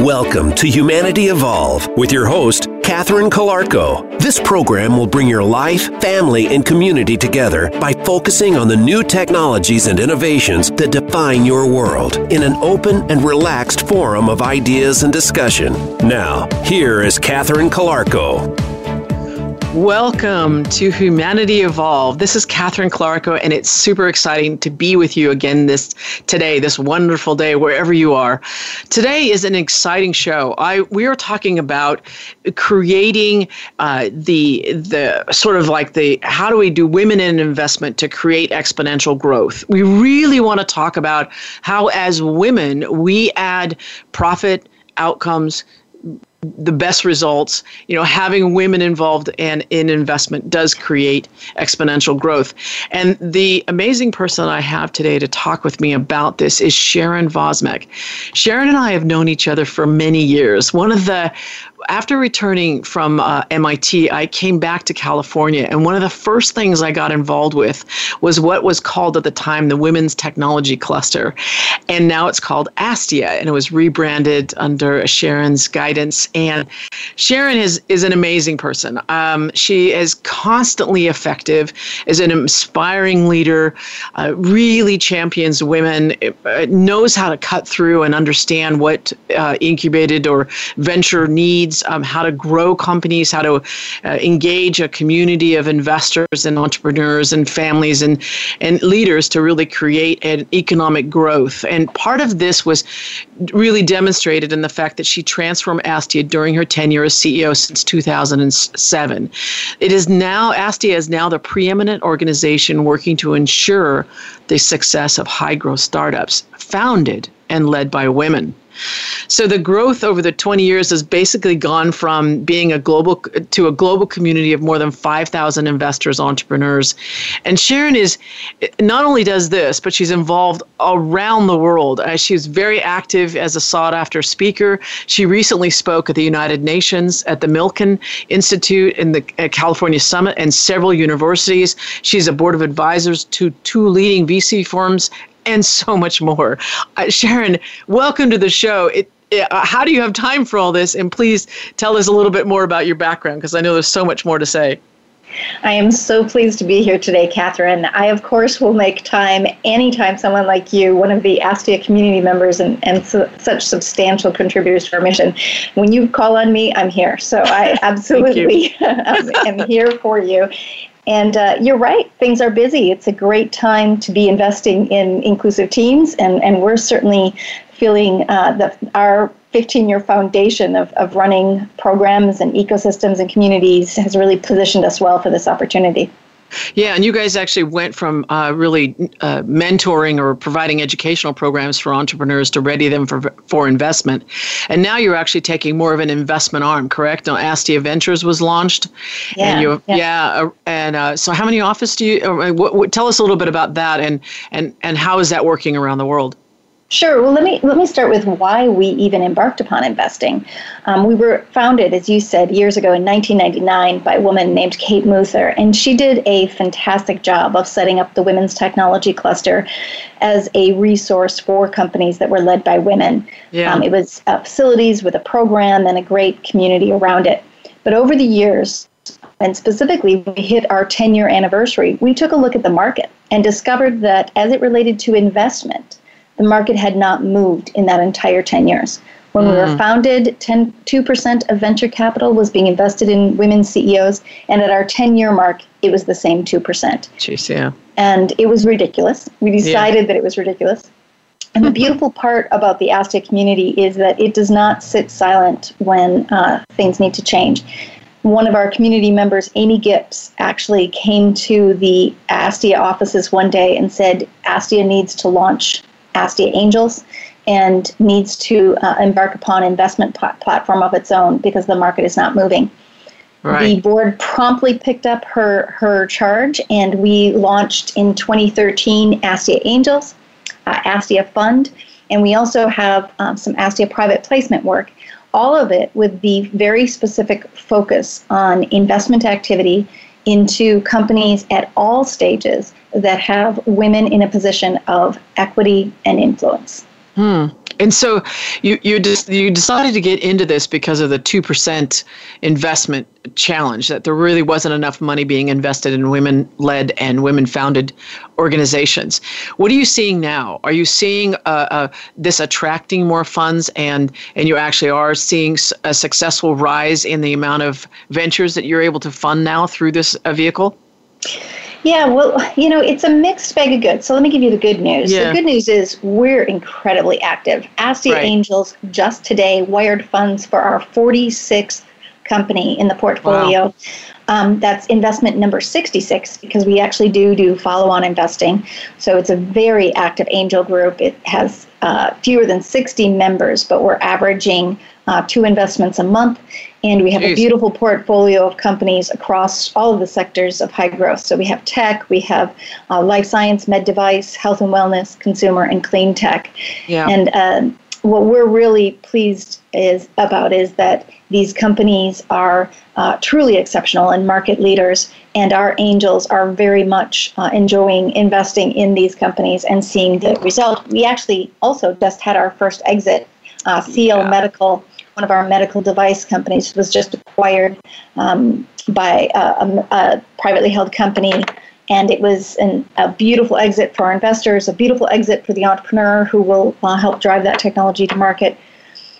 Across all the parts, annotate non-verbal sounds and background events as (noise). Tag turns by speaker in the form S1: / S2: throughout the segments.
S1: Welcome to Humanity Evolve with your host, Catherine Calarco. This program will bring your life, family, and community together by focusing on the new technologies and innovations that define your world in an open and relaxed forum of ideas and discussion. Now, here is Catherine Calarco.
S2: Welcome to Humanity Evolve. This is Catherine Calarco, and it's super exciting to be with you again this today, this wonderful day, wherever you are. Today is an exciting show. I we are talking about creating uh, the the sort of like the how do we do women in investment to create exponential growth. We really want to talk about how, as women, we add profit outcomes the best results you know having women involved and in investment does create exponential growth. And the amazing person i have today to talk with me about this is sharon vosmek sharon and i have known each other for many years. One of the after returning from uh, MIT, I came back to California, and one of the first things I got involved with was what was called at the time the Women's Technology Cluster, and now it's called ASTIA, and it was rebranded under Sharon's guidance. And Sharon is is an amazing person. Um, she is constantly effective, is an inspiring leader, uh, really champions women, uh, knows how to cut through and understand what uh, incubated or venture needs um, how to grow companies, how to uh, engage a community of investors and entrepreneurs and families and, and leaders to really create an economic growth. And part of this was really demonstrated in the fact that she transformed Astia during her tenure as CEO since 2007. It is now, Astia is now the preeminent organization working to ensure the success of high growth startups founded and led by women. So the growth over the 20 years has basically gone from being a global to a global community of more than 5,000 investors, entrepreneurs. And Sharon is not only does this, but she's involved around the world. Uh, she's very active as a sought after speaker. She recently spoke at the United Nations, at the Milken Institute, in the California Summit, and several universities. She's a board of advisors to two leading VC firms and so much more. Uh, Sharon, welcome to the show. It, uh, how do you have time for all this? And please tell us a little bit more about your background because I know there's so much more to say.
S3: I am so pleased to be here today, Catherine. I, of course, will make time anytime someone like you, one of the ASTIA community members and, and su- such substantial contributors to our mission, when you call on me, I'm here. So I (laughs) absolutely (laughs) am here for you. And uh, you're right, things are busy. It's a great time to be investing in inclusive teams, and, and we're certainly feeling uh, that our 15 year foundation of, of running programs and ecosystems and communities has really positioned us well for this opportunity.
S2: Yeah, and you guys actually went from uh, really uh, mentoring or providing educational programs for entrepreneurs to ready them for for investment, and now you're actually taking more of an investment arm, correct? Now, Astia Ventures was launched,
S3: yeah,
S2: and
S3: you
S2: yeah, yeah uh, and uh, so how many offices do you? Uh, what, what, tell us a little bit about that, and and and how is that working around the world?
S3: Sure. Well, let me let me start with why we even embarked upon investing. Um, we were founded, as you said, years ago in 1999 by a woman named Kate Muther, and she did a fantastic job of setting up the Women's Technology Cluster as a resource for companies that were led by women.
S2: Yeah.
S3: Um, it was uh, facilities with a program and a great community around it. But over the years, and specifically, we hit our 10 year anniversary, we took a look at the market and discovered that as it related to investment the market had not moved in that entire 10 years. When mm. we were mm. founded, 10, 2% of venture capital was being invested in women CEOs, and at our 10 year mark, it was the same 2%.
S2: Jeez, yeah.
S3: And it was ridiculous. We decided yeah. that it was ridiculous. And the beautiful part about the ASTIA community is that it does not sit silent when uh, things need to change. One of our community members, Amy Gips, actually came to the ASTIA offices one day and said, ASTIA needs to launch Astia Angels and needs to uh, embark upon investment pl- platform of its own because the market is not moving.
S2: Right.
S3: The board promptly picked up her her charge, and we launched in 2013 Astia Angels, uh, Astia Fund, and we also have um, some Astia private placement work. All of it with the very specific focus on investment activity into companies at all stages that have women in a position of equity and influence.
S2: Hmm. And so you you just you decided to get into this because of the two percent investment challenge that there really wasn't enough money being invested in women led and women founded organizations. What are you seeing now? Are you seeing uh, uh, this attracting more funds and and you actually are seeing a successful rise in the amount of ventures that you're able to fund now through this uh, vehicle?
S3: Yeah, well, you know, it's a mixed bag of good. So let me give you the good news. Yeah. The good news is we're incredibly active. Astia right. Angels just today wired funds for our 46th company in the portfolio. Wow. Um, that's investment number 66 because we actually do do follow-on investing. So it's a very active angel group. It has uh, fewer than 60 members, but we're averaging uh, two investments a month. And we have Jeez. a beautiful portfolio of companies across all of the sectors of high growth. So we have tech, we have uh, life science, med device, health and wellness, consumer, and clean tech. Yeah. And uh, what we're really pleased is about is that these companies are uh, truly exceptional and market leaders, and our angels are very much uh, enjoying investing in these companies and seeing the result. We actually also just had our first exit. Uh, Seal yeah. Medical one of our medical device companies was just acquired um, by a, a, a, privately held company. And it was an, a beautiful exit for our investors, a beautiful exit for the entrepreneur who will uh, help drive that technology to market.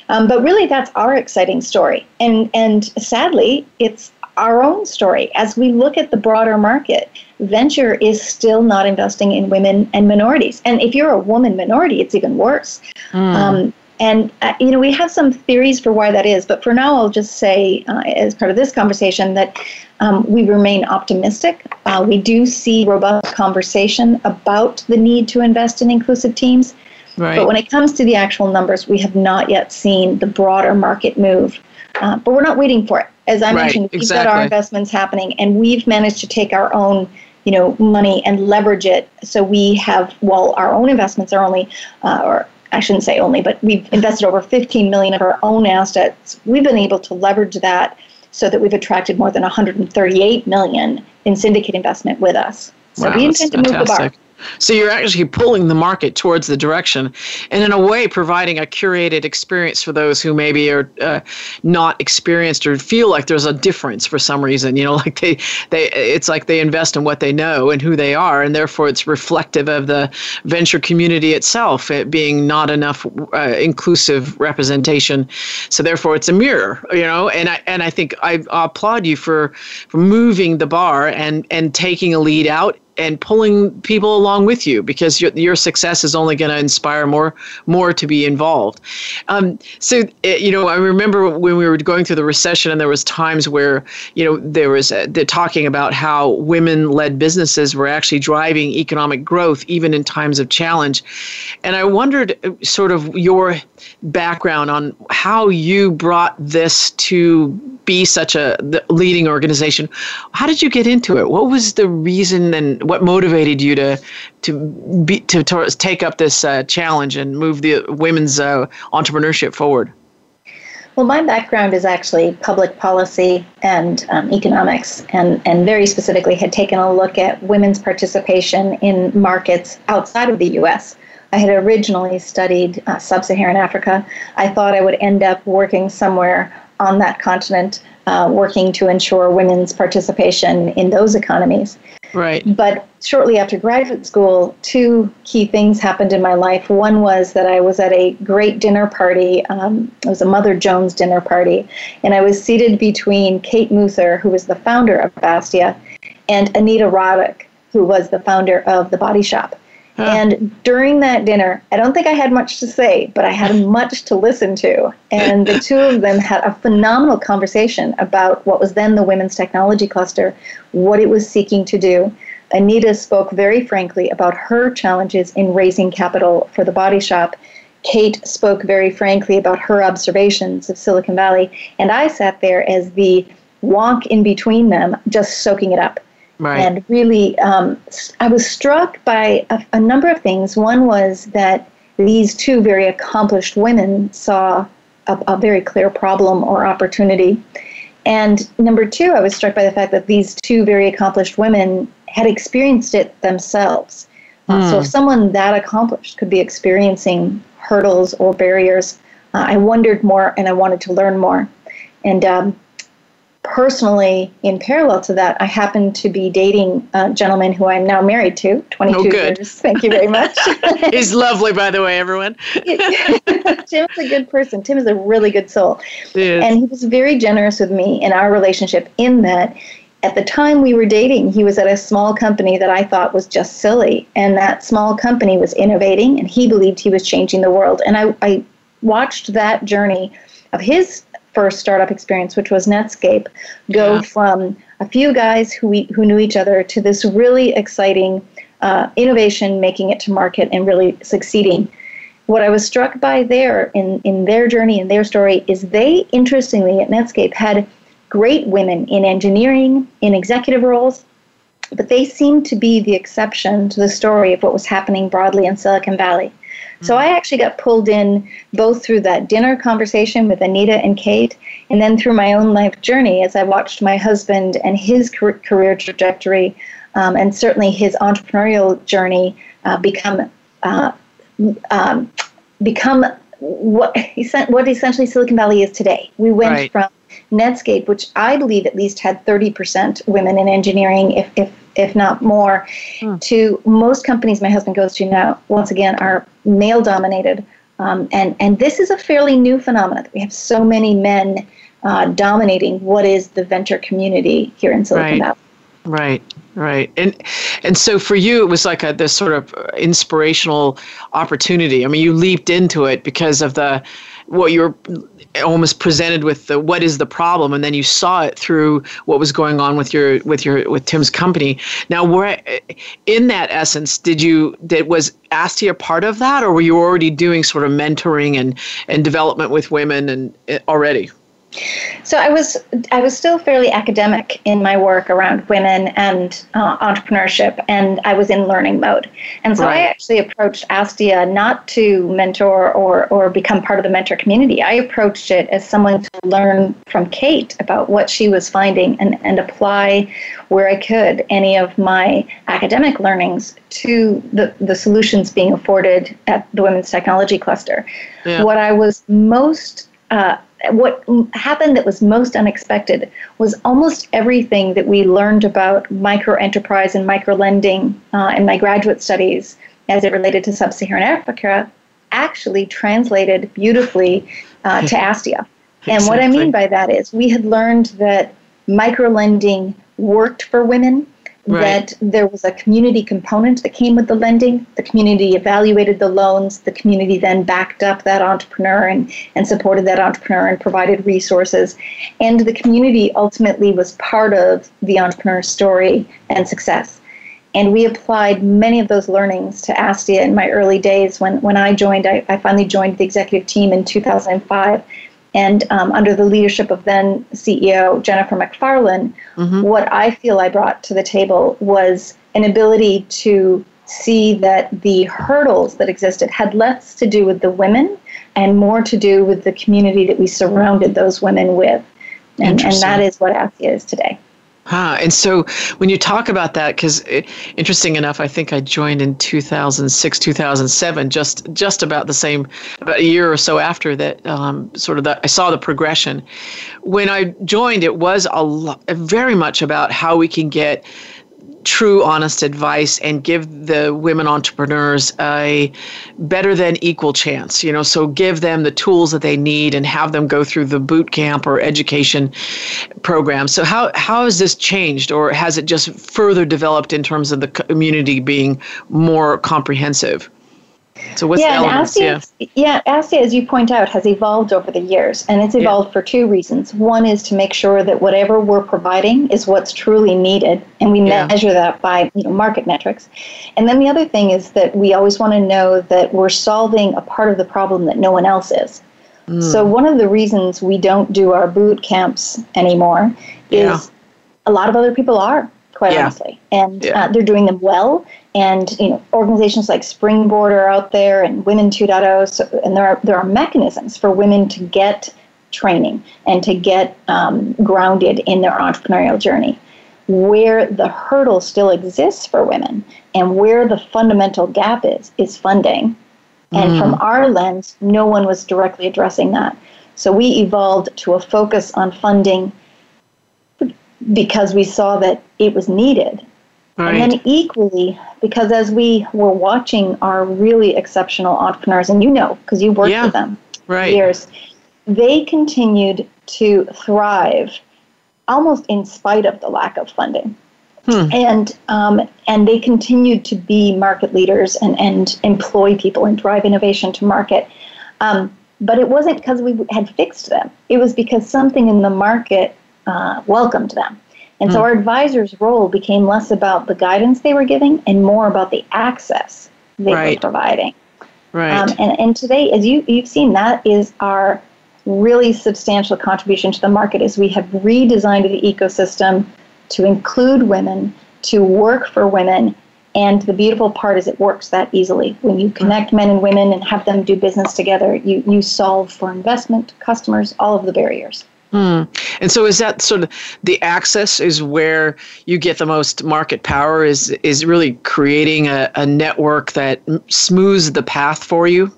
S3: Um, but really, that's our exciting story. And, and sadly, it's our own story. As we look at the broader market, venture is still not investing in women and minorities. And if you're a woman minority, it's even worse. Mm. Um, and, uh, you know, we have some theories for why that is, but for now, I'll just say, uh, as part of this conversation, that um, we remain optimistic. Uh, we do see robust conversation about the need to invest in inclusive teams. Right. But when it comes to the actual numbers, we have not yet seen the broader market move. Uh, but we're not waiting for it. As I right, mentioned, we've exactly. got our investments happening, and we've managed to take our own you know money and leverage it so we have while our own investments are only uh, or I shouldn't say only, but we've invested over 15 million of our own assets. We've been able to leverage that so that we've attracted more than 138 million in syndicate investment with us. So wow, we intend to move the bar.
S2: So you're actually pulling the market towards the direction, and in a way, providing a curated experience for those who maybe are uh, not experienced or feel like there's a difference for some reason. You know, (laughs) like they they it's like they invest in what they know and who they are, and therefore it's reflective of the venture community itself. It being not enough uh, inclusive representation, so therefore it's a mirror. You know, and I and I think I applaud you for for moving the bar and and taking a lead out and pulling people along with you because your, your success is only going to inspire more more to be involved. Um, so eh, you know, I remember when we were going through the recession, and there was times where you know there was uh, the talking about how women-led businesses were actually driving economic growth even in times of challenge, and I wondered uh, sort of your background on how you brought this to be such a leading organization. How did you get into it? What was the reason and what motivated you to to be to, to take up this uh, challenge and move the women's uh, entrepreneurship forward?
S3: Well, my background is actually public policy and um, economics, and, and very specifically had taken a look at women's participation in markets outside of the U.S. I had originally studied uh, sub Saharan Africa. I thought I would end up working somewhere on that continent, uh, working to ensure women's participation in those economies.
S2: Right.
S3: But shortly after graduate school, two key things happened in my life. One was that I was at a great dinner party. Um, it was a Mother Jones dinner party, and I was seated between Kate Muther, who was the founder of Astia, and Anita Roddick, who was the founder of The Body Shop. And during that dinner, I don't think I had much to say, but I had (laughs) much to listen to. And the two of them had a phenomenal conversation about what was then the Women's Technology Cluster, what it was seeking to do. Anita spoke very frankly about her challenges in raising capital for the body shop. Kate spoke very frankly about her observations of Silicon Valley. And I sat there as the walk in between them, just soaking it up. Right. And really, um, I was struck by a, a number of things. One was that these two very accomplished women saw a, a, very clear problem or opportunity. And number two, I was struck by the fact that these two very accomplished women had experienced it themselves. Uh, So if hmm. someone that accomplished could be experiencing hurdles or barriers, uh, I wondered more and I wanted to learn more. And um, personally, in parallel to that, I happened to be dating a gentleman who I'm now married to, 22 oh, good. years. Thank you very much. (laughs)
S2: He's lovely, by the way, everyone. (laughs)
S3: Tim's a good person. Tim is a really good soul. And he was very generous with me in our relationship in that at the time we were dating, he was at a small company that I thought was just silly. And that small company was innovating, and he believed he was changing the world. And I, I watched that journey of his first startup experience, which was Netscape, go yeah. from a few guys who, we, who knew each other to this really exciting uh, innovation, making it to market and really succeeding. What I was struck by there in, in their journey and their story is they, interestingly, at Netscape had great women in engineering, in executive roles, but they seemed to be the exception to the story of what was happening broadly in Silicon Valley. So I actually got pulled in both through that dinner conversation with Anita and Kate, and then through my own life journey as I watched my husband and his career trajectory, um, and certainly his entrepreneurial journey uh, become uh, um, become what what essentially Silicon Valley is today. We went right. from Netscape, which I believe at least had 30% women in engineering, if, if, if not more, hmm. to most companies my husband goes to now, once again, are male dominated. Um, and, and this is a fairly new phenomenon. We have so many men uh, dominating what is the venture community here in Silicon
S2: right.
S3: Valley.
S2: Right, right, and and so for you, it was like a this sort of inspirational opportunity. I mean, you leaped into it because of the what you're almost presented with the what is the problem? And then you saw it through what was going on with your with your with Tim's company. Now where in that essence did you did was ASTI a part of that? Or were you already doing sort of mentoring and and development with women and eh, already
S3: so I was I was still fairly academic in my work around women and uh, entrepreneurship, and I was in learning mode. And so right. I actually approached Astia not to mentor or or become part of the mentor community. I approached it as someone to learn from Kate about what she was finding and and apply where I could any of my academic learnings to the the solutions being afforded at the Women's Technology Cluster. Yeah. What I was most uh, what happened that was most unexpected was almost everything that we learned about micro enterprise and micro lending uh, in my graduate studies as it related to sub Saharan Africa actually translated beautifully uh, to (laughs) Astia. Exactly. And what I mean by that is we had learned that micro lending worked for women right. that there was a community component that came with the lending. The community evaluated the loans. The community then backed up that entrepreneur and, and supported that entrepreneur and provided resources. And the community ultimately was part of the entrepreneur's story and success. And we applied many of those learnings to Astia in my early days. When, when I joined, I, I finally joined the executive team in 2005 and um, under the leadership of then CEO Jennifer McFarlane, mm-hmm. what I feel I brought to the table was an ability to see that the hurdles that existed had less to do with the women and more to do with the community that we surrounded those women with. And, and that is what Astia is today.
S2: Huh. And so when you talk about that, because interesting enough, I think I joined in 2006, 2007, just just about the same, about a year or so after that. Um, sort of I saw the progression. When I joined, it was a very much about how we can get true, honest advice and give the women entrepreneurs a better than equal chance. You know, so give them the tools that they need and have them go through the boot camp or education program. So how how has this changed, or has it just further developed in terms of the community being more comprehensive? So what's
S3: yeah,
S2: the elements?
S3: Astia, yeah. yeah, Astia, as you point out, has evolved over the years, and it's evolved yeah. for two reasons. One is to make sure that whatever we're providing is what's truly needed, and we yeah. measure that by you know market metrics. And then the other thing is that we always want to know that we're solving a part of the problem that no one else is. Mm. So one of the reasons we don't do our boot camps anymore is a lot of other people are quite yeah. honestly. And yeah. uh, they're doing them well. And you know, organizations like Springboard are out there, and Women 2.0. So, and there are there are mechanisms for women to get training and to get um, grounded in their entrepreneurial journey. where the hurdle still exists for women and where the fundamental gap is, is funding. And mm. from our lens, no one was directly addressing that. So we evolved to a focus on funding because we saw that it was needed. Right. And then equally, because as we were watching our really exceptional entrepreneurs, and you know, because you worked yeah. with them
S2: right.
S3: years, they continued to thrive almost in spite of the lack of funding. Hmm. And um, and they continued to be market leaders and, and employ people and drive innovation to market. Um, but it wasn't because we had fixed them. It was because something in the market uh, welcomed them. And so hmm. our advisor's role became less about the guidance they were giving and more about the access they right. were providing.
S2: Right. Um,
S3: and, and today, as you, you've seen, that is our really substantial contribution to the market is we have redesigned the ecosystem to include women, to work for women, and the beautiful part is it works that easily. When you connect men and women and have them do business together, you, you solve for investment, customers, all of the barriers.
S2: Hmm. And so, is that sort of the access is where you get the most market power? Is is really creating a, a network that smooths the path for you?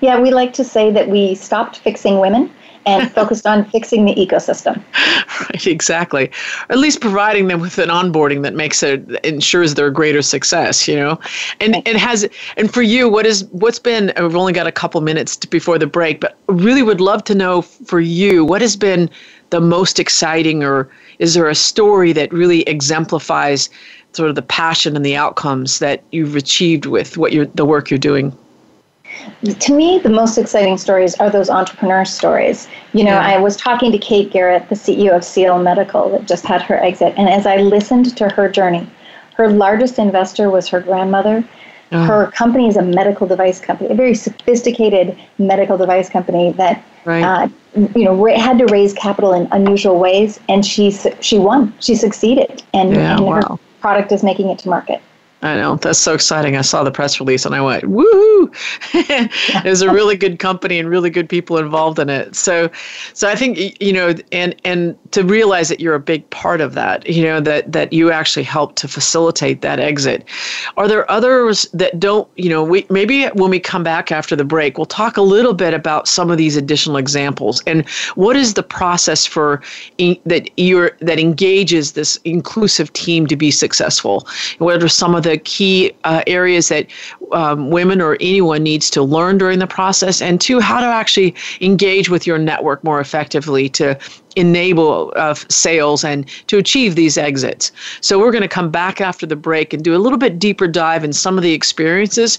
S3: Yeah, we like to say that we stopped fixing women and focused on fixing the ecosystem. (laughs)
S2: Right, exactly. At least providing them with an onboarding that makes it ensures their greater success, you know. And it has and for you, what is what's been we've only got a couple minutes before the break, but really would love to know for you what has been the most exciting or is there a story that really exemplifies sort of the passion and the outcomes that you've achieved with what you're the work you're doing?
S3: To me, the most exciting stories are those entrepreneur stories. You know, yeah. I was talking to Kate Garrett, the CEO of Seal Medical, that just had her exit. And as I listened to her journey, her largest investor was her grandmother. Oh. Her company is a medical device company, a very sophisticated medical device company that, right. uh, you know, had to raise capital in unusual ways, and she she won. She succeeded, and, yeah, and wow. her product is making it to market.
S2: I know that's so exciting. I saw the press release and I went, "Woohoo!" (laughs) was a really good company and really good people involved in it. So, so I think you know, and and to realize that you're a big part of that, you know, that that you actually helped to facilitate that exit. Are there others that don't? You know, we maybe when we come back after the break, we'll talk a little bit about some of these additional examples and what is the process for that you're that engages this inclusive team to be successful. What are some of the the key uh, areas that um, women or anyone needs to learn during the process, and two, how to actually engage with your network more effectively to enable uh, sales and to achieve these exits. So we're going to come back after the break and do a little bit deeper dive in some of the experiences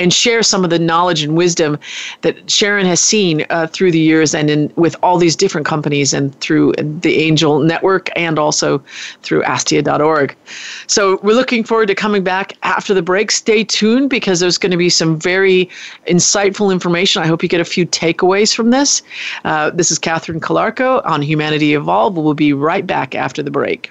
S2: and share some of the knowledge and wisdom that Sharon has seen uh, through the years and in with all these different companies and through the Angel Network and also through Astia.org. So we're looking forward to coming back after the break. Stay tuned because there's going to be some very insightful information. I hope you get a few takeaways from this. Uh, this is Catherine Calarco on Humanity Evolve. We'll be right back after the break.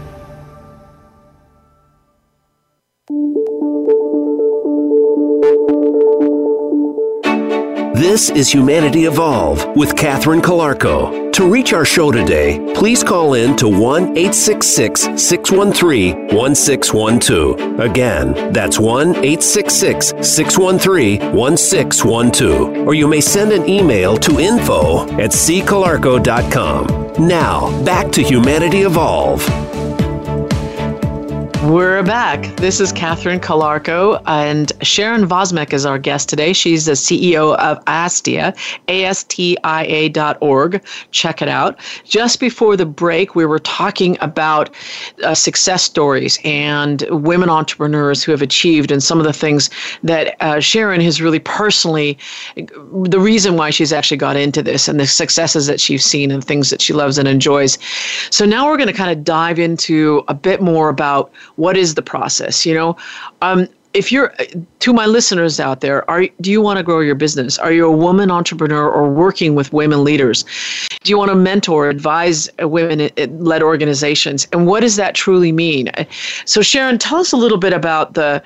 S1: This is Humanity Evolve with Catherine Calarco. To reach our show today, please call in to 1 866 613 1612. Again, that's 1 866 613 1612. Or you may send an email to info at ccalarco.com. Now, back to Humanity Evolve.
S2: We're back. This is Catherine Calarco, and Sharon Vosmek is our guest today. She's the CEO of ASTIA, A-S-T-I-A dot org. Check it out. Just before the break, we were talking about uh, success stories and women entrepreneurs who have achieved and some of the things that uh, Sharon has really personally, the reason why she's actually got into this and the successes that she's seen and things that she loves and enjoys. So now we're going to kind of dive into a bit more about what is the process you know? Um, if you're uh, to my listeners out there are do you want to grow your business? Are you a woman entrepreneur or working with women leaders? Do you want to mentor advise uh, women uh, led organizations? And what does that truly mean? So sharon tell us a little bit about the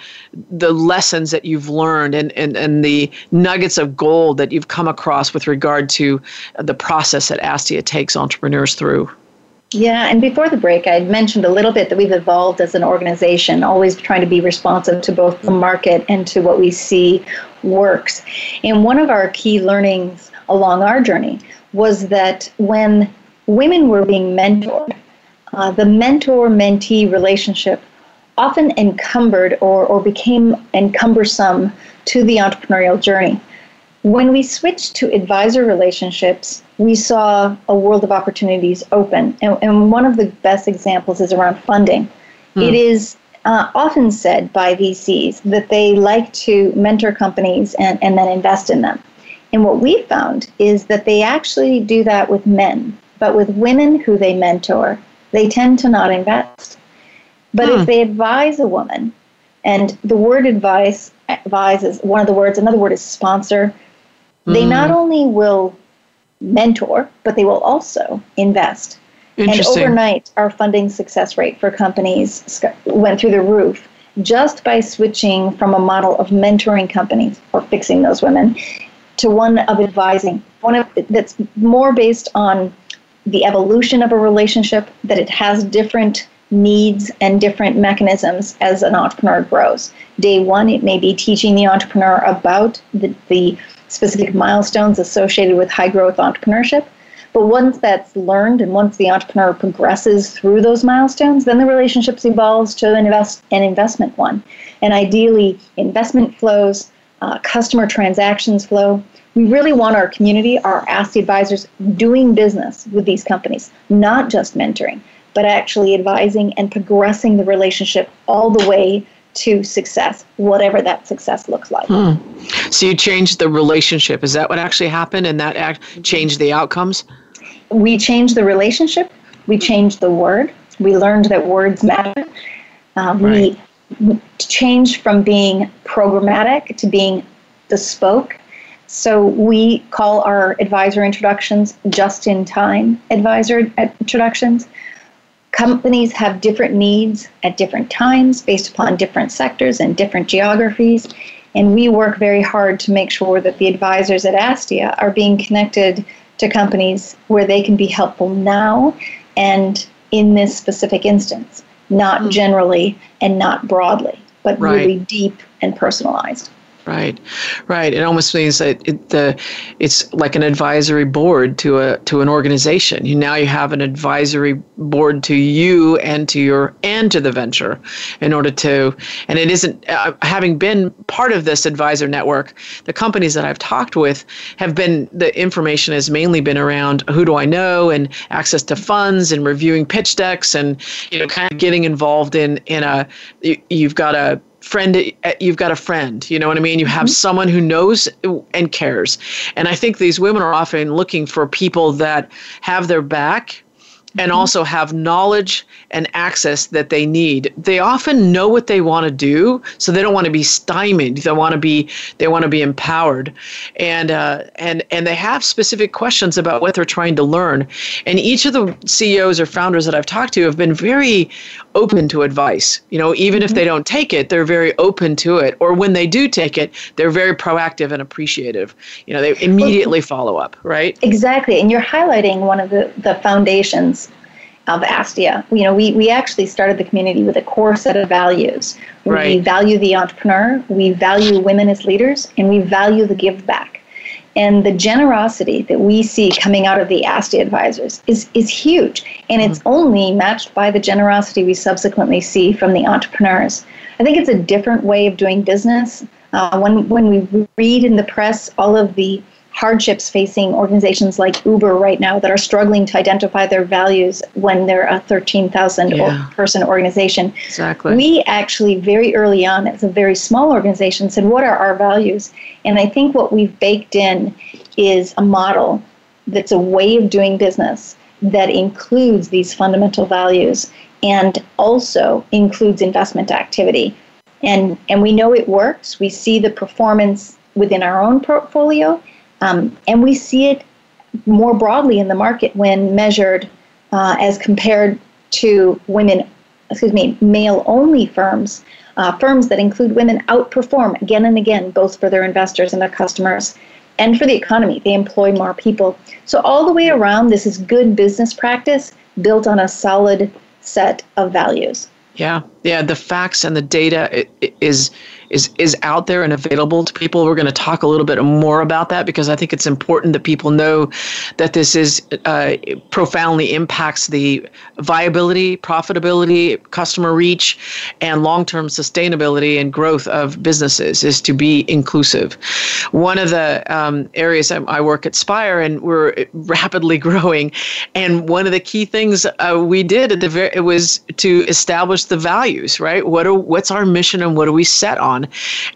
S2: the lessons that you've learned and and, and the nuggets of gold that you've come across with regard to the process that astia takes entrepreneurs through
S3: yeah, and before the break, I mentioned a little bit that we've evolved as an organization, always trying to be responsive to both the market and to what we see works. And one of our key learnings along our journey was that when women were being mentored, uh, the mentor mentee relationship often encumbered or, or became encumbersome to the entrepreneurial journey. When we switched to advisor relationships, we saw a world of opportunities open. And, and one of the best examples is around funding. Hmm. It is uh, often said by VCs that they like to mentor companies and, and then invest in them. And what we found is that they actually do that with men, but with women who they mentor, they tend to not invest. But hmm. if they advise a woman, and the word advice advise is one of the words, another word is sponsor, they hmm. not only will mentor, but they will also invest. And overnight, our funding success rate for companies went through the roof just by switching from a model of mentoring companies or fixing those women to one of advising, one of that's more based on the evolution of a relationship, that it has different needs and different mechanisms as an entrepreneur grows. Day one, it may be teaching the entrepreneur about the, the specific milestones associated with high growth entrepreneurship. But once that's learned and once the entrepreneur progresses through those milestones, then the relationship evolves to an, invest, an investment one. And ideally, investment flows, uh, customer transactions flow. We really want our community, our ASTIA advisors, doing business with these companies, not just mentoring, but actually advising and progressing the relationship all the way to success, whatever that success looks like. Hmm.
S2: So you changed the relationship. Is that what actually happened? And that act changed the outcomes?
S3: We changed the relationship. We changed the word. We learned that words matter. Uh, right. We changed from being programmatic to being bespoke. So we call our advisor introductions just in time advisor introductions companies have different needs at different times based upon different sectors and different geographies. And we work very hard to make sure that the advisors at Astia are being connected to companies where they can be helpful now and in this specific instance, not mm-hmm. generally and not broadly, but right. really deep and personalized.
S2: Right, right. It almost means that it, the it's like an advisory board to a to an organization. You now you have an advisory board to you and to your and to the venture, in order to. And it isn't uh, having been part of this advisor network. The companies that I've talked with have been the information has mainly been around who do I know and access to funds and reviewing pitch decks and you know kind of getting involved in in a you, you've got a friend you've got a friend you know what i mean you have mm-hmm. someone who knows and cares and i think these women are often looking for people that have their back and also have knowledge and access that they need. They often know what they want to do, so they don't want to be stymied. They want to be they want to be empowered, and uh, and and they have specific questions about what they're trying to learn. And each of the CEOs or founders that I've talked to have been very open to advice. You know, even mm-hmm. if they don't take it, they're very open to it. Or when they do take it, they're very proactive and appreciative. You know, they immediately follow up, right?
S3: Exactly. And you're highlighting one of the, the foundations of Astia. You know, we, we actually started the community with a core set of values. Right. We value the entrepreneur, we value women as leaders, and we value the give back. And the generosity that we see coming out of the ASTIA advisors is, is huge. And it's mm-hmm. only matched by the generosity we subsequently see from the entrepreneurs. I think it's a different way of doing business. Uh, when, when we read in the press all of the hardships facing organizations like Uber right now that are struggling to identify their values when they're a 13,000 yeah. person organization.
S2: Exactly.
S3: We actually, very early on, as a very small organization, said, What are our values? And I think what we've baked in is a model that's a way of doing business that includes these fundamental values and also includes investment activity. And, and we know it works. We see the performance within our own portfolio um, and we see it more broadly in the market when measured uh, as compared to women, excuse me, male only firms. Uh, firms that include women outperform again and again, both for their investors and their customers and for the economy. They employ more people. So, all the way around, this is good business practice built on a solid set of values.
S2: Yeah, yeah. The facts and the data is is is out there and available to people. We're going to talk a little bit more about that because I think it's important that people know that this is uh, profoundly impacts the viability, profitability, customer reach, and long-term sustainability and growth of businesses. Is to be inclusive. One of the um, areas I, I, work at Spire, and we're rapidly (laughs) growing, and one of the key things uh, we did at the very it was to establish the values. Right? What are what's our mission and what do we set on? on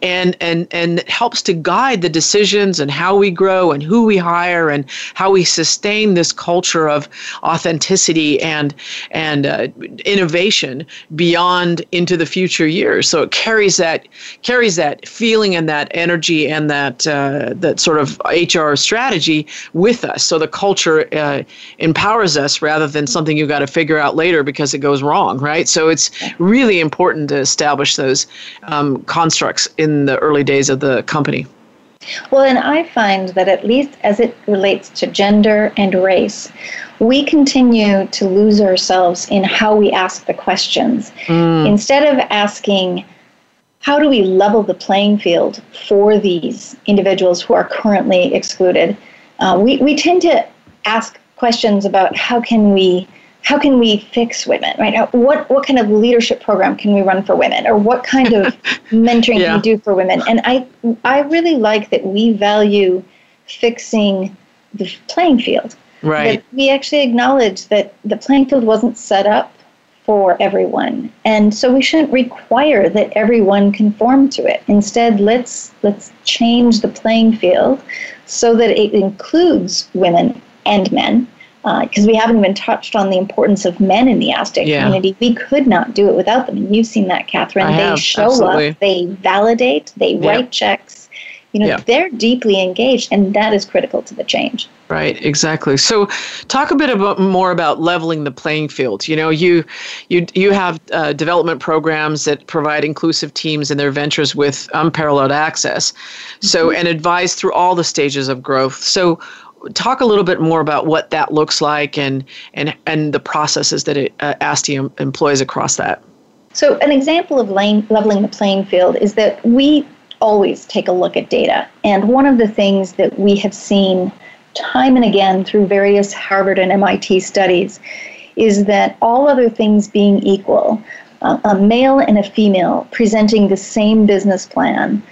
S2: and and and it helps to guide the decisions and how we grow and who we hire and how we sustain this culture of authenticity and and uh, innovation beyond into the future years so it carries that carries that feeling and that energy and that uh, that sort of HR strategy with us so the culture uh, empowers us rather than something you got to figure out later because it goes wrong right so it's really important to establish those um, constructs in the early days of the company?
S3: Well, and I find that at least as it relates to gender and race, we continue to lose ourselves in how we ask the questions. Mm. Instead of asking, how do we level the playing field for these individuals who are currently excluded? Uh, we, we tend to ask questions about how can we how can we fix women right? Now what what kind of leadership program can we run for women? Or what kind of (laughs) mentoring yeah. can we do for women? And i i really like that we value fixing the playing field.
S2: Right.
S3: That we actually acknowledge that the playing field wasn't set up for everyone. And so we shouldn't require that everyone conform to it. Instead let's let's change the playing field so that it includes women and men because uh, we haven't even touched on the importance of men in the ASTIA yeah. community. We could not do it without them. And you've seen that, Catherine.
S2: I
S3: they
S2: have,
S3: show
S2: absolutely.
S3: up, they validate, they yep. write checks. You know, yep. they're deeply engaged, and that is critical to the change.
S2: Right, exactly. So, talk a bit about more about leveling the playing field. You know, you you you have uh, development programs that provide inclusive teams in their ventures with unparalleled access. So, mm-hmm. and advise through all the stages of growth. So, talk a little bit more about what that looks like and and and the processes that it, uh, ASTIA employs across that.
S3: So, an example of lane, leveling the playing field is that we always take a look at data, and one of the things that we have seen time and again through various Harvard and MIT studies is that all other things being equal, uh, a male and a female presenting the same business plan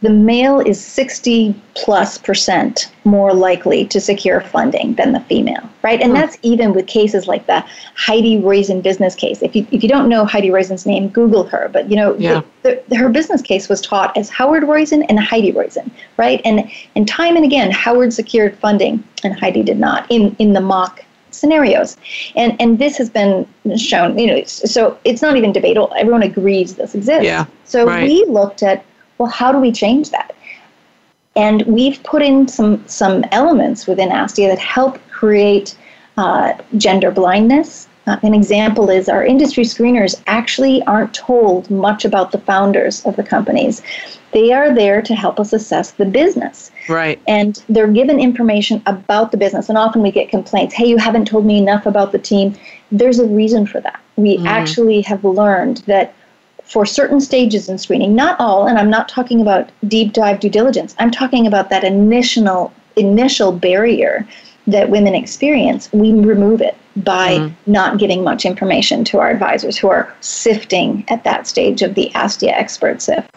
S3: the male is 60 plus percent more likely to secure funding than the female, right? And hmm. that's even with cases like the Heidi Roizen business case. If you, if you don't know Heidi Roizen's name, Google her. But, you know,
S2: yeah.
S3: the, the, her business case was taught as Howard Roizen and Heidi Roizen, right? And, and time and again, Howard secured funding and Heidi did not in, in the mock scenarios. And and this has been shown, you know, so it's not even debatable. Everyone agrees this exists.
S2: Yeah,
S3: so
S2: right.
S3: we looked at well, how do we change that? And we've put in some, some elements within ASTIA that help create uh, gender blindness. Uh, an example is our industry screeners actually aren't told much about the founders of the companies. They are there to help us assess the business.
S2: Right.
S3: And they're given information about the business. And often we get complaints hey, you haven't told me enough about the team. There's a reason for that. We mm. actually have learned that for certain stages in screening, not all, and I'm not talking about deep dive due diligence. I'm talking about that initial initial barrier that women experience, we remove it by mm-hmm. not giving much information to our advisors who are sifting at that stage of the ASTIA expert sift.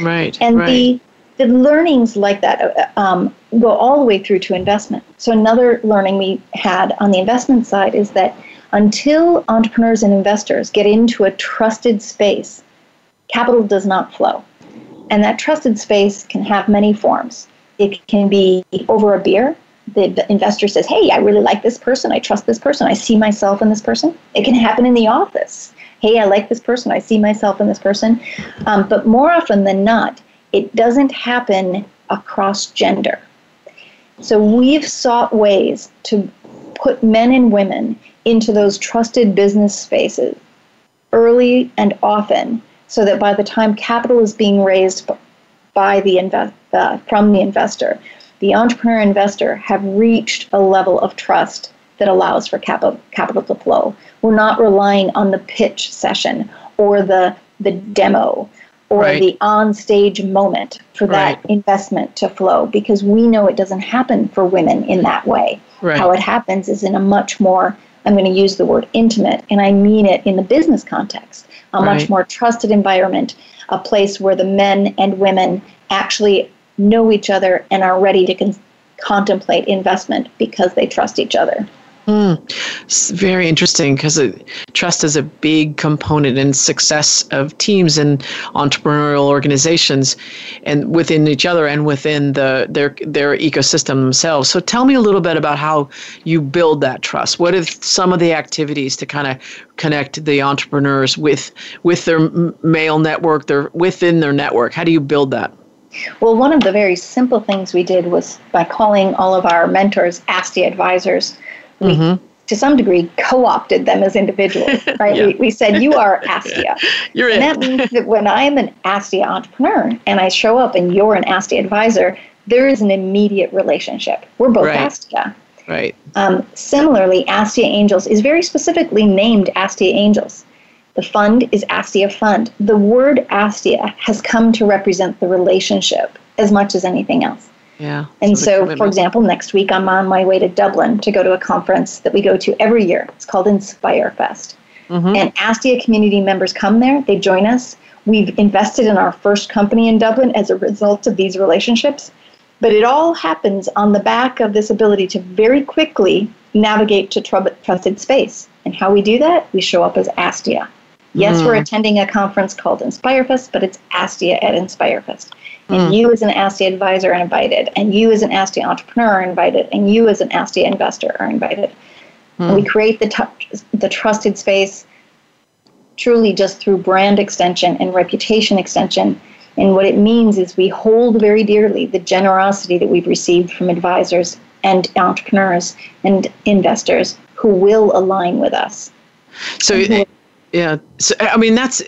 S2: Right.
S3: And
S2: right.
S3: the the learnings like that uh, um, go all the way through to investment. So another learning we had on the investment side is that until entrepreneurs and investors get into a trusted space, capital does not flow. And that trusted space can have many forms. It can be over a beer. The investor says, Hey, I really like this person. I trust this person. I see myself in this person. It can happen in the office. Hey, I like this person. I see myself in this person. Um, but more often than not, it doesn't happen across gender. So we've sought ways to put men and women into those trusted business spaces early and often so that by the time capital is being raised by the invest, uh, from the investor, the entrepreneur investor have reached a level of trust that allows for capital, capital to flow. We're not relying on the pitch session or the, the demo or right. the on stage moment for that investment to flow because we know it doesn't happen for women in that way. Right. How it happens is in a much more, I'm going to use the word intimate, and I mean it in the business context, a much more trusted environment, a place where the men and women actually know each other and are ready to con- contemplate investment because they trust each other.
S2: Mm, it's very interesting because trust is a big component in success of teams and entrepreneurial organizations, and within each other and within the their their ecosystem themselves. So, tell me a little bit about how you build that trust. What are some of the activities to kind of connect the entrepreneurs with with their male network, their within their network? How do you build that?
S3: Well, one of the very simple things we did was by calling all of our mentors ASTIA advisors we mm-hmm. to some degree co-opted them as individuals (laughs) right? Yeah. we, we said you are (laughs) astia.
S2: You're
S3: and
S2: in.
S3: that means that when i'm an astia entrepreneur and i show up and you're an astia advisor there is an immediate relationship. We're both right. astia.
S2: Right.
S3: Um, similarly astia angels is very specifically named astia angels. The fund is astia fund. The word astia has come to represent the relationship as much as anything else
S2: yeah.
S3: And so, for example, next week I'm on my way to Dublin to go to a conference that we go to every year. It's called Inspire Fest. Mm-hmm. And ASTIA community members come there, they join us. We've invested in our first company in Dublin as a result of these relationships. But it all happens on the back of this ability to very quickly navigate to trusted space. And how we do that? We show up as ASTIA. Yes, mm. we're attending a conference called InspireFest, but it's ASTIA at InspireFest. And mm. you as an ASTIA advisor are invited, and you as an ASTIA entrepreneur are invited, and you as an ASTIA investor are invited. Mm. we create the, t- the trusted space truly just through brand extension and reputation extension. And what it means is we hold very dearly the generosity that we've received from advisors and entrepreneurs and investors who will align with us.
S2: So, yeah, so I mean that's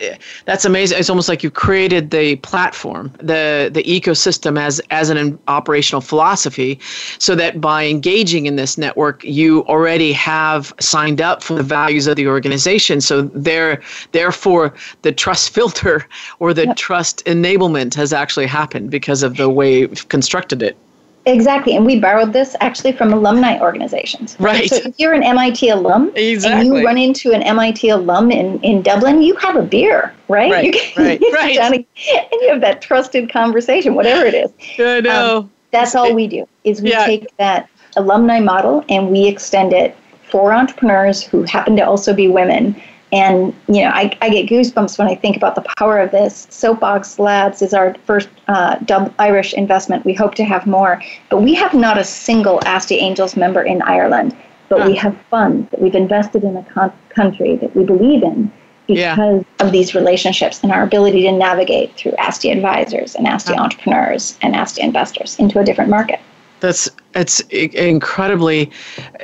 S2: that's amazing. It's almost like you created the platform, the the ecosystem as as an operational philosophy, so that by engaging in this network, you already have signed up for the values of the organization. So there, therefore, the trust (laughs) filter or the yep. trust enablement has actually happened because of the way we've constructed it.
S3: Exactly, and we borrowed this actually from alumni organizations.
S2: Right.
S3: So if you're an MIT alum
S2: exactly.
S3: and you run into an MIT alum in, in Dublin, you have a beer, right?
S2: Right.
S3: You
S2: can, right. (laughs) Right.
S3: And you have that trusted conversation, whatever it is. (laughs)
S2: I know.
S3: Um, that's all we do. Is we
S2: yeah.
S3: take that alumni model and we extend it for entrepreneurs who happen to also be women and you know, I, I get goosebumps when I think about the power of this. Soapbox Labs is our first uh, Dub Irish investment. We hope to have more, but we have not a single ASTIA Angels member in Ireland. But huh. we have funds that we've invested in a con- country that we believe in because yeah. of these relationships and our ability to navigate through ASTIA advisors and ASTIA huh. entrepreneurs and ASTIA investors into a different market.
S2: That's it's incredibly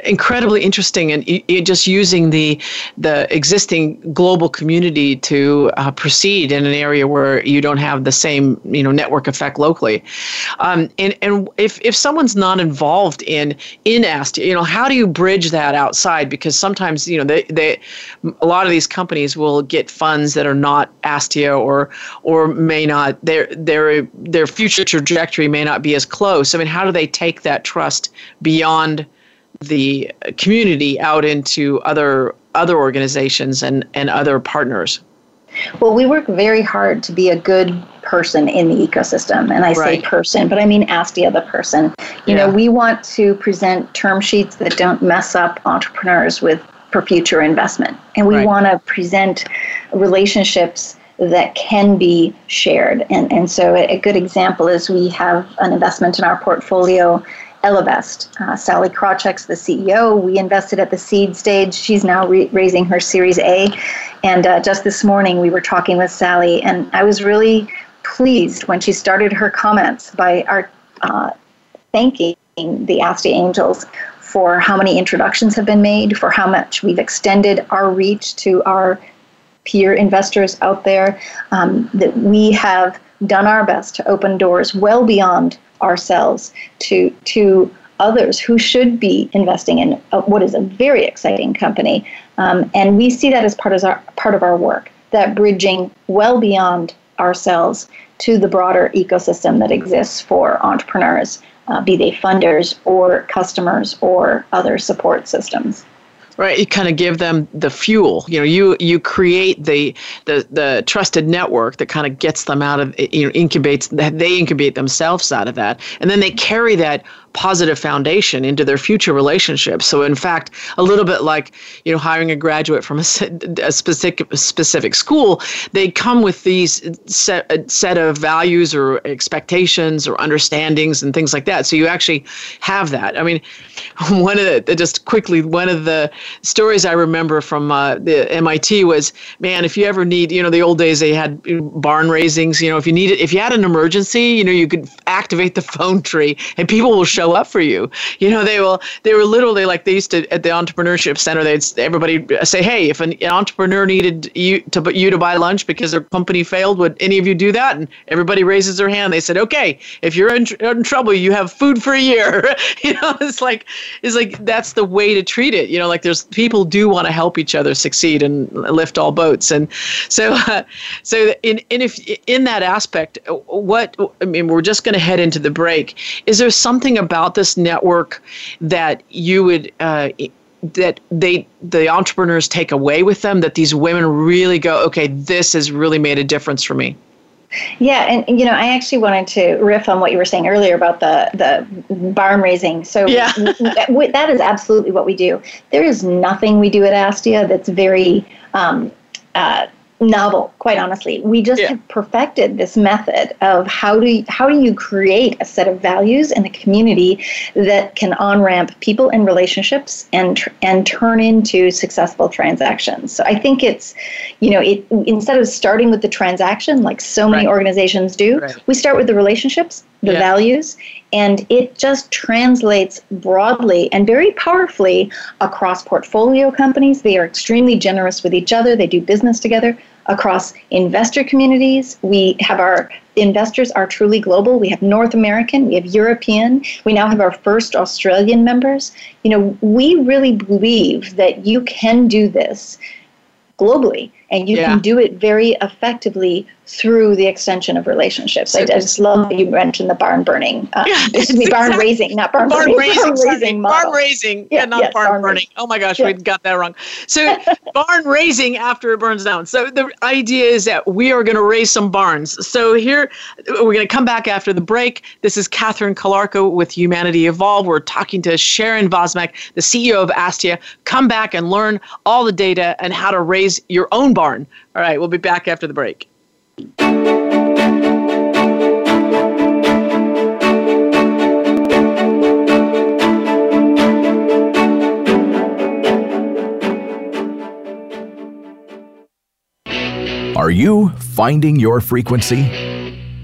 S2: incredibly interesting and just using the the existing global community to uh, proceed in an area where you don't have the same you know network effect locally. Um, and and if if someone's not involved in in ASTIA you know how do you bridge that outside? Because sometimes you know they, they a lot of these companies will get funds that are not ASTIA or or may not their their their future trajectory may not be as close. I mean how do they take that trust beyond the community out into other other organizations and, and other partners?
S3: Well, we work very hard to be a good person in the ecosystem. And I right. say person, but I mean Astia the other person. You yeah. know, we want to present term sheets that don't mess up entrepreneurs with for future investment. And we right. want to present relationships that can be shared. And, and so a, good example is we have an investment in our portfolio Ellevest. Uh, Sallie Krawcheck's the CEO. We invested at the seed stage. She's now re- raising her Series A. And uh, just this morning, we were talking with Sallie, and I was really pleased when she started her comments by our uh, thanking the Astia Angels for how many introductions have been made, for how much we've extended our reach to our peer investors out there, um, that we have done our best to open doors well beyond ourselves to to others who should be investing in a, what is a very exciting company, um, and we see that as part of our part of our work. That bridging well beyond ourselves to the broader ecosystem that exists for entrepreneurs, uh, be they funders or customers or other support systems
S2: right? You kind of give them the fuel. You know you you create the the the trusted network that kind of gets them out of you know incubates they incubate themselves out of that. And then they carry that positive foundation into their future relationships. So, in fact, a little bit like you know hiring a graduate from a, a specific specific school, they come with these set set of values or expectations or understandings and things like that. So you actually have that. I mean, (laughs) one of the just quickly one of the stories I remember from uh, the MIT was, man, if you ever need, you know, the old days they had barn raisings. You know, if you needed, if you had an emergency, you know, you could activate the phone tree and people will show show up for you. You know, they will. They were literally like they used to at the entrepreneurship center. They'd everybody say, "Hey, if an, an entrepreneur needed you to you to buy lunch because their company failed, would any of you do that?" And everybody raises their hand. They said, "Okay, if you're in, in trouble, you have food for a year." (laughs) you know, it's like it's like that's the way to treat it. You know, like there's people do want to help each other succeed and lift all boats, and so uh, (laughs) so in in if in that aspect, what I mean, we're just going to head into the break. Is there something about about this network that you would uh, that they the entrepreneurs take away with them that these women really go okay this has really made a difference for me
S3: yeah, and you know, I actually wanted to riff on what you were saying earlier about the the barn raising. So yeah. (laughs) that is absolutely what we do. There is nothing we do at Astia that's very um, uh, novel quite honestly we just yeah. have perfected this method of how do you, how do you create a set of values in a community that can on ramp people and relationships and and turn into successful transactions so i think it's you know it instead of starting with the transaction like so many right. organizations do right. we start with the relationships the yeah. values and it just translates broadly and very powerfully across portfolio companies. They are extremely generous with each other, they do business together. Across investor communities, we have our investors are truly global. We have North American, we have European, we now have our first Australian members. You know, we really believe that you can do this globally and you yeah. can do it very effectively through the extension of relationships. So I, I, just love that you mentioned the barn burning. Uh, yeah, (laughs) exactly. barn raising, not barn, barn burning. (laughs) Raising, barn raising,
S2: barn raising, yeah, not yes, barn, barn, burning. Raising. Oh my gosh, yeah. we got that wrong. So (laughs) barn raising after it burns down. So the idea is that we are going to raise some barns. So here we're going to come back after the break. This is Catherine Calarco with Humanity Evolve. We're talking to Sharon Vosmek, the CEO of Astia. Come back and learn all the data and how to raise your own barn. All right, we'll be back after the break.
S4: Are you finding your frequency?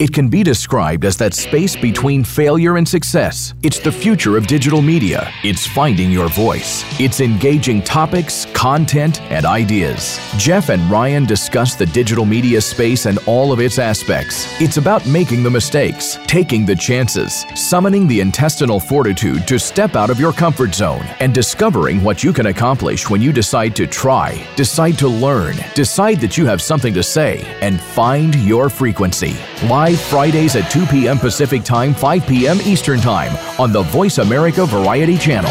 S4: It can be described as that space between failure and success. It's the future of digital media. It's finding your voice. It's engaging topics, content, and ideas. Jeff and Ryan discuss the digital media space and all of its aspects. It's about making the mistakes, taking the chances, summoning the intestinal fortitude to step out of your comfort zone, and discovering what you can accomplish when you decide to try, decide to learn, decide that you have something to say, and find your frequency. Live Fridays at 2 p.m. Pacific Time, 5 p.m. Eastern Time on the Voice America Variety Channel.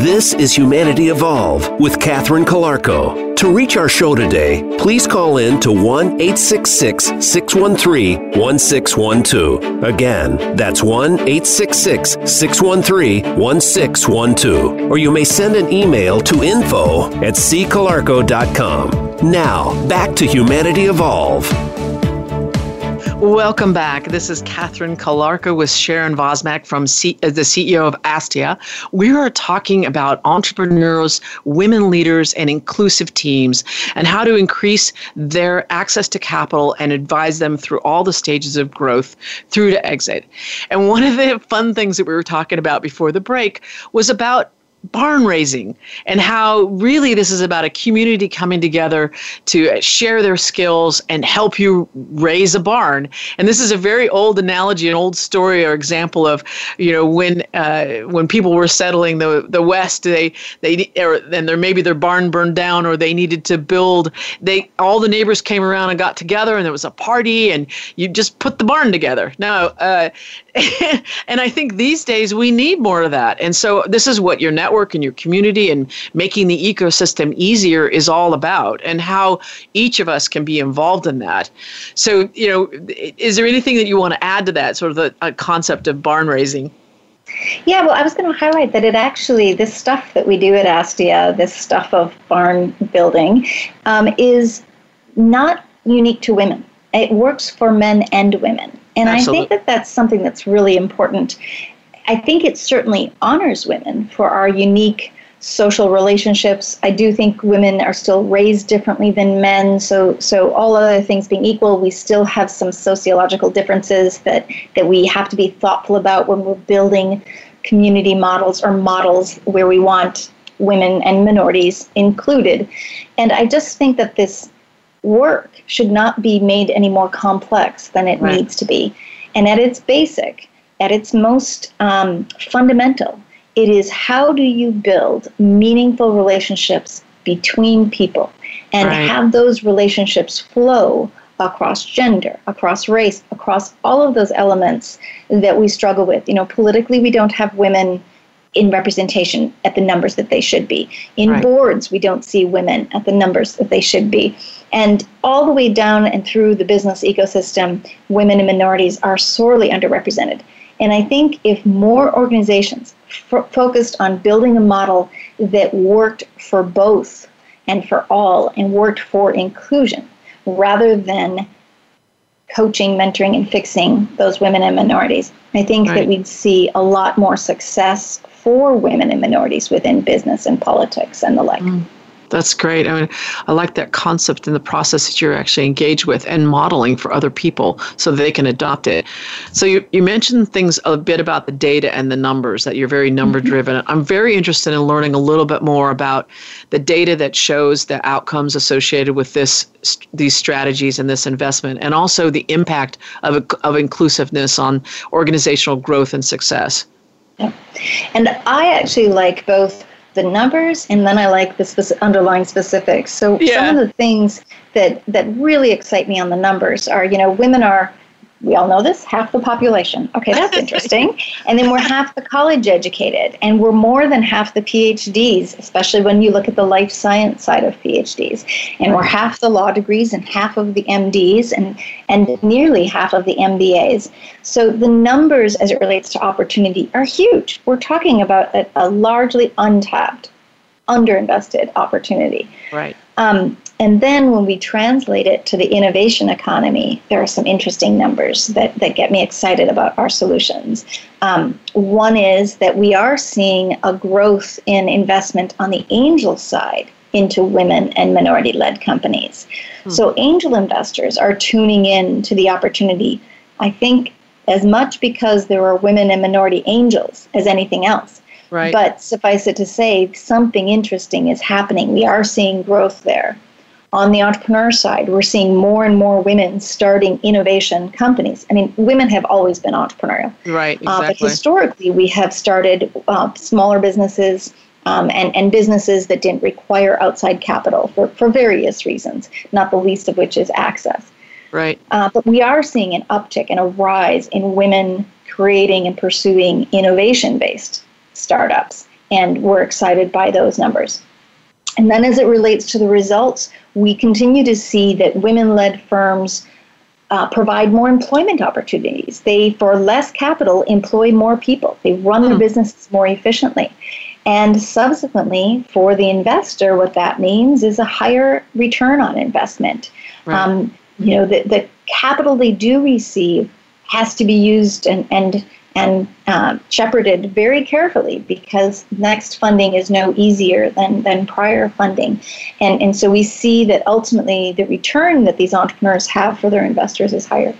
S1: This is Humanity Evolve with Catherine Calarco. To reach our show today, please call in to 1 866 613 1612. Again, that's 1 866 613 1612. Or you may send an email to info at ccalarco.com. Now, back to Humanity Evolve.
S2: Welcome back. This is Catherine Calarco with Sharon Vosmek from C- uh, the CEO of Astia. We are talking about entrepreneurs, women leaders, and inclusive teams, and how to increase their access to capital and advise them through all the stages of growth through to exit. And one of the fun things that we were talking about before the break was about barn raising and how really this is about a community coming together to share their skills and help you raise a barn. And this is a very old analogy an old story or example of you know when uh, when people were settling the the west they they or then there maybe their barn burned down or they needed to build. They all the neighbors came around and got together and there was a party and you just put the barn together. Now uh, (laughs) and I think these days we need more of that. And so this is what your network and your community and making the ecosystem easier is all about and how each of us can be involved in that. So, you know, is there anything that you want to add to that sort of the concept of barn raising?
S3: Yeah, well, I was going to highlight that it actually, this stuff that we do at Astia, this stuff of barn building, um, is not unique to women. It works for men and women. And Absolutely. I think that that's something that's really important. I think it certainly honors women for our unique social relationships. I do think women are still raised differently than men. So, so all other things being equal, we still have some sociological differences that that we have to be thoughtful about when we're building community models or models where we want women and minorities included. And I just think that this work should not be made any more complex than it right. needs to be. And at its basic, at its most um, fundamental, it is how do you build meaningful relationships between people and right. have those relationships flow across gender, across race, across all of those elements that we struggle with. You know, politically, we don't have women in representation at the numbers that they should be. In right. boards, we don't see women at the numbers that they should be. And all the way down and through the business ecosystem, women and minorities are sorely underrepresented. And I think if more organizations f- focused on building a model that worked for both and for all and worked for inclusion rather than coaching, mentoring, and fixing those women and minorities, I think right. that we'd see a lot more success for women and minorities within business and politics and the like. Mm.
S2: That's great. I mean, I like that concept and the process that you're actually engaged with and modeling for other people so they can adopt it. So you, you mentioned things a bit about the data and the numbers that you're very number driven. Mm-hmm. I'm very interested in learning a little bit more about the data that shows the outcomes associated with this these strategies and this investment and also the impact of, of inclusiveness on organizational growth and success.
S3: Yeah. And I actually like both the numbers and then I like the specific, underlying specifics. So yeah. some of the things that that really excite me on the numbers are, you know, women are we all know this, half the population. Okay, that's (laughs) interesting. and then we're half the college educated, and we're more than half the PhDs, especially when you look at the life science side of PhDs. And we're half the law degrees and half of the MDs and, and nearly half of the MBAs. So the numbers as it relates to opportunity are huge. We're talking about a, a largely untapped, underinvested opportunity.
S2: Right.
S3: Um, and then when we translate it to the innovation economy, there are some interesting numbers that, that get me excited about our solutions. Um, one is that we are seeing a growth in investment on the angel side into women and minority led companies. Hmm. So angel investors are tuning in to the opportunity, I think, as much because there are women and minority angels as anything else.
S2: Right.
S3: But suffice it to say, something interesting is happening. We are seeing growth there on the entrepreneur side, we're seeing more and more women starting innovation companies. I mean, women have always been entrepreneurial.
S2: Right, exactly.
S3: Uh, but historically, we have started uh, smaller businesses um, and, and businesses that didn't require outside capital for, for various reasons, not the least of which is access.
S2: Right.
S3: Uh, but we are seeing an uptick and a rise in women creating and pursuing innovation based startups. And we're excited by those numbers. And then as it relates to the results, we continue to see that women led firms uh, provide more employment opportunities. They, for less capital, employ more people. They run their mm. businesses more efficiently. And subsequently, for the investor, what that means is a higher return on investment. Right. Um, you know, the, the capital they do receive has to be used and, and and uh, shepherded very carefully because next funding is no easier than, than prior funding. And, and so we see that ultimately the return that these entrepreneurs have for their investors is higher.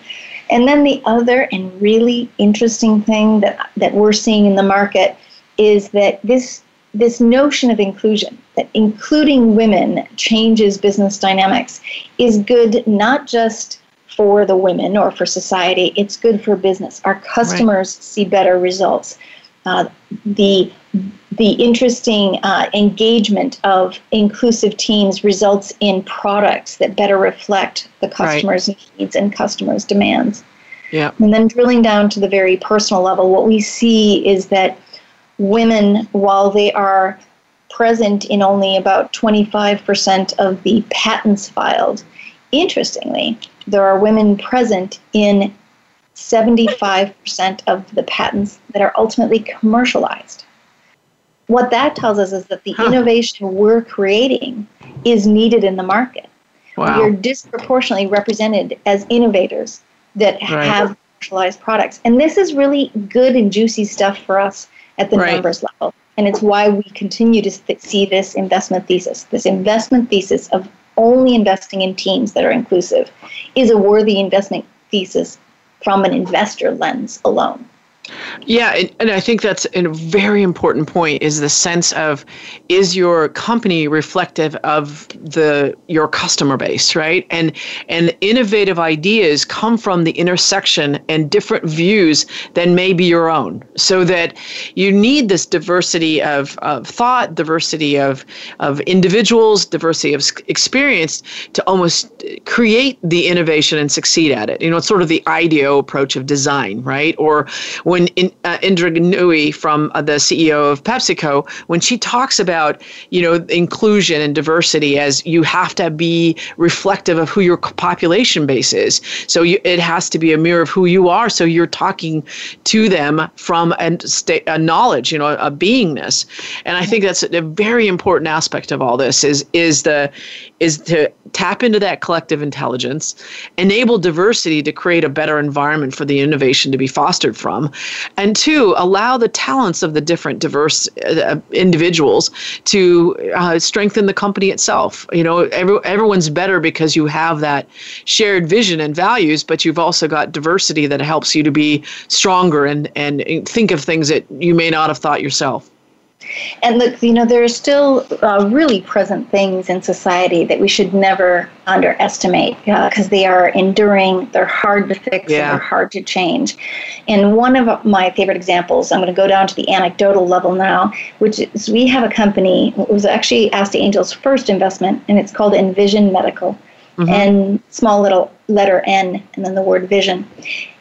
S3: And then the other and really interesting thing that, that we're seeing in the market is that this, this notion of inclusion, that including women changes business dynamics, is good not just for the women or for society, it's good for business. Our customers right. see better results. Uh, the the interesting uh, engagement of inclusive teams results in products that better reflect the customer's right. needs and customers' demands.
S2: Yeah.
S3: And then drilling down to the very personal level, what we see is that women, while they are present in only about 25% of the patents filed, interestingly, there are women present in 75% of the patents that are ultimately commercialized. What that tells us is that the huh. innovation we're creating is needed in the market. Wow. We are disproportionately represented as innovators that right. have commercialized products. And this is really good and juicy stuff for us at the right. numbers level. And it's why we continue to see this investment thesis, this investment thesis of only investing in teams that are inclusive is a worthy investment thesis from an investor lens alone.
S2: Yeah, and I think that's a very important point is the sense of is your company reflective of the your customer base, right? And and innovative ideas come from the intersection and different views than maybe your own. So that you need this diversity of, of thought, diversity of of individuals, diversity of experience to almost create the innovation and succeed at it. You know, it's sort of the IDEO approach of design, right? Or when in, uh, Indra Nooyi from uh, the CEO of PepsiCo, when she talks about you know inclusion and diversity as you have to be reflective of who your population base is. So you, it has to be a mirror of who you are. So you're talking to them from a, state, a knowledge, you know, a beingness. And I think that's a very important aspect of all this is is the is to tap into that collective intelligence, enable diversity to create a better environment for the innovation to be fostered from, and two, allow the talents of the different diverse uh, individuals to uh, strengthen the company itself. You know, every, everyone's better because you have that shared vision and values, but you've also got diversity that helps you to be stronger and, and think of things that you may not have thought yourself.
S3: And look, you know, there are still uh, really present things in society that we should never underestimate because uh, they are enduring, they're hard to fix, yeah. and they're hard to change. And one of my favorite examples, I'm going to go down to the anecdotal level now, which is we have a company, it was actually Astia Angels' first investment, and it's called NVision Medical. Mm-hmm. and small little letter N, and then the word vision.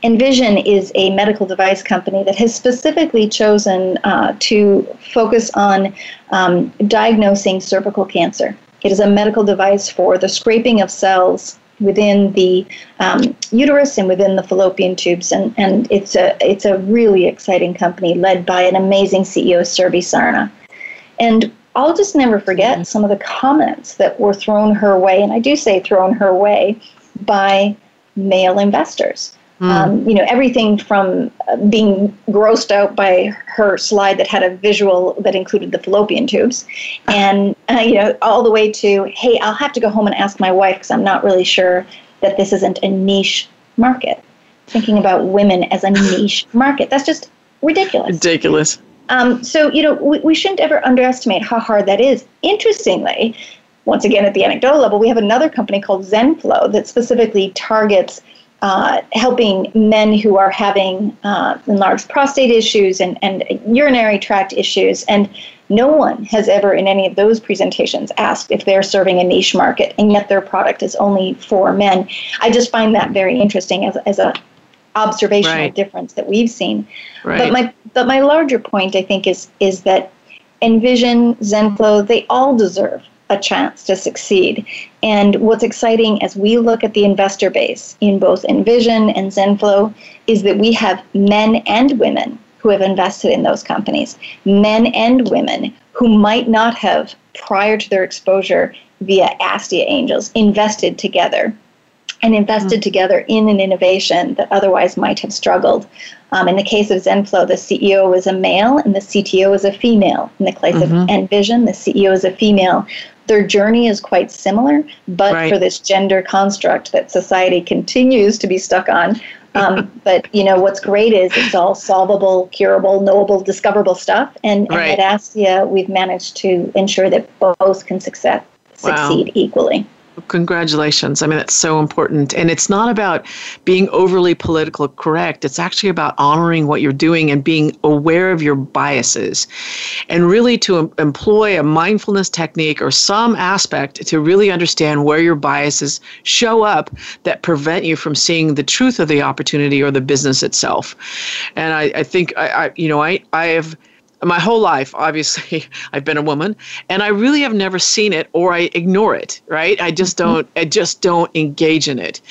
S3: NVision is a medical device company that has specifically chosen uh, to focus on um, diagnosing cervical cancer. It is a medical device for the scraping of cells within the um, uterus and within the fallopian tubes, and, and it's a it's a really exciting company led by an amazing CEO, Surbhi Sarna. And I'll just never forget some of the comments that were thrown her way, and I do say thrown her way by male investors. Mm. Um, you know, everything from uh, being grossed out by her slide that had a visual that included the fallopian tubes, (laughs) and uh, you know, all the way to, hey, I'll have to go home and ask my wife because I'm not really sure that this isn't a niche market. Thinking about women as a (laughs) niche market. That's just ridiculous.
S2: Ridiculous.
S3: Um, so, you know, we, we shouldn't ever underestimate how hard that is. Interestingly, once again, at the anecdotal level, we have another company called ZenFlow that specifically targets uh, helping men who are having uh, enlarged prostate issues and, and urinary tract issues. And no one has ever, in any of those presentations, asked if they're serving a niche market, and yet their product is only for men. I just find that very interesting as, as a observational right. difference that we've seen. Right. But my but my larger point, I think, is is that NVision, ZenFlow, they all deserve a chance to succeed. And what's exciting as we look at the investor base in both NVision and ZenFlow is that we have men and women who have invested in those companies, men and women who might not have, prior to their exposure via Astia Angels, invested together and invested mm-hmm. together in an innovation that otherwise might have struggled. Um, in the case of ZenFlow, the CEO was a male and the CTO was a female. In the case mm-hmm. of NVision, the CEO is a female their journey is quite similar, but right. for this gender construct that society continues to be stuck on. Um, (laughs) but you know what's great is it's all solvable, curable, knowable, discoverable stuff, and, and right. at Astia we've managed to ensure that both can success, succeed wow. equally.
S2: Congratulations. I mean, that's so important. And it's not about being overly political correct. It's actually about honoring what you're doing and being aware of your biases. And really to employ a mindfulness technique or some aspect to really understand where your biases show up that prevent you from seeing the truth of the opportunity or the business itself. And I, I think, I, I, you know, I, I have my whole life obviously (laughs) i've been a woman and i really have never seen it or i ignore it right i just mm-hmm. don't i just don't engage in it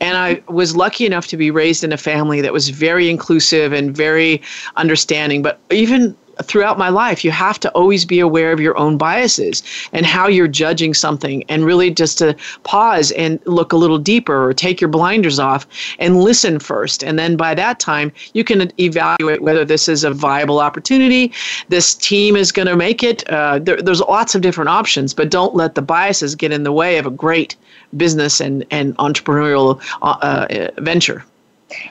S2: and i was lucky enough to be raised in a family that was very inclusive and very understanding but even throughout my life, you have to always be aware of your own biases and how you're judging something, and really just to pause and look a little deeper or take your blinders off and listen first. And then by that time, you can evaluate whether this is a viable opportunity, this team is going to make it. Uh, there, there's lots of different options, but don't let the biases get in the way of a great business and, and entrepreneurial uh, uh, venture.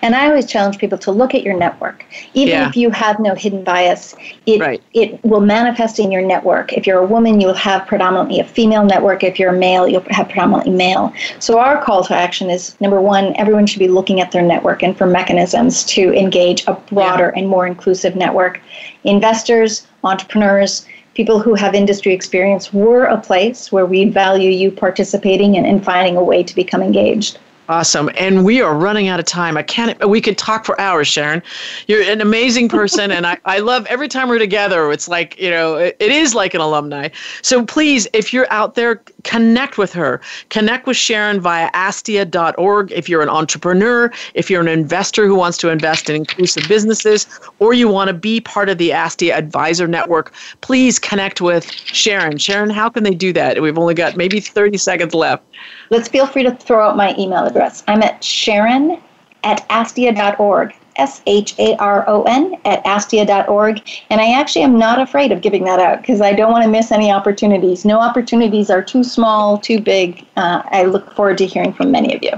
S3: And I always challenge people to look at your network. Even yeah. if you have no hidden bias, it, right. it will manifest in your network. If you're a woman, you'll have predominantly a female network. If you're a male, you'll have predominantly male. So our call to action is number one, everyone should be looking at their network and for mechanisms to engage a broader yeah. and more inclusive network. Investors, entrepreneurs, people who have industry experience, we're a place where we value you participating and, and finding a way to become engaged.
S2: Awesome. And we are running out of time. I can't, we could talk for hours, Sharon. You're an amazing person. and I, I love every time we're together, it's like, you know, it, it is like an alumni. So please, if you're out there, connect with her. Connect with Sharon via astia.org. If you're an entrepreneur, if you're an investor who wants to invest in inclusive businesses, or you want to be part of the Astia Advisor Network, please connect with Sharon. Sharon, how can they do that? We've only got maybe 30 seconds left.
S3: Let's feel free to throw out my email address. I'm at Sharon at astia.org. S H A R O N at astia.org. And I actually am not afraid of giving that out because I don't want to miss any opportunities. No opportunities are too small, too big. Uh, I look forward to hearing from many of you.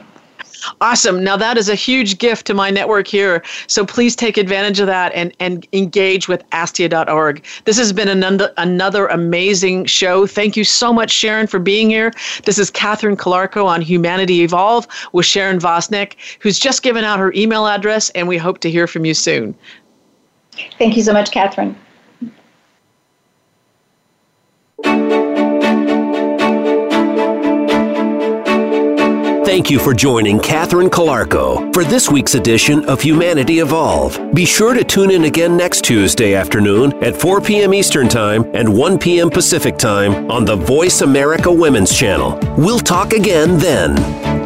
S2: Awesome. Now that is a huge gift to my network here. So please take advantage of that and, and engage with astia.org. This has been another, another amazing show. Thank you so much, Sharon, for being here. This is Catherine Calarco on Humanity Evolve with Sharon Vosmek, who's just given out her email address, and we hope to hear from you soon.
S3: Thank you so much, Catherine.
S1: Thank you for joining Catherine Calarco for this week's edition of Humanity Evolve. Be sure to tune in again next Tuesday afternoon at 4 p.m. Eastern Time and 1 p.m. Pacific Time on the Voice America Women's Channel. We'll talk again then.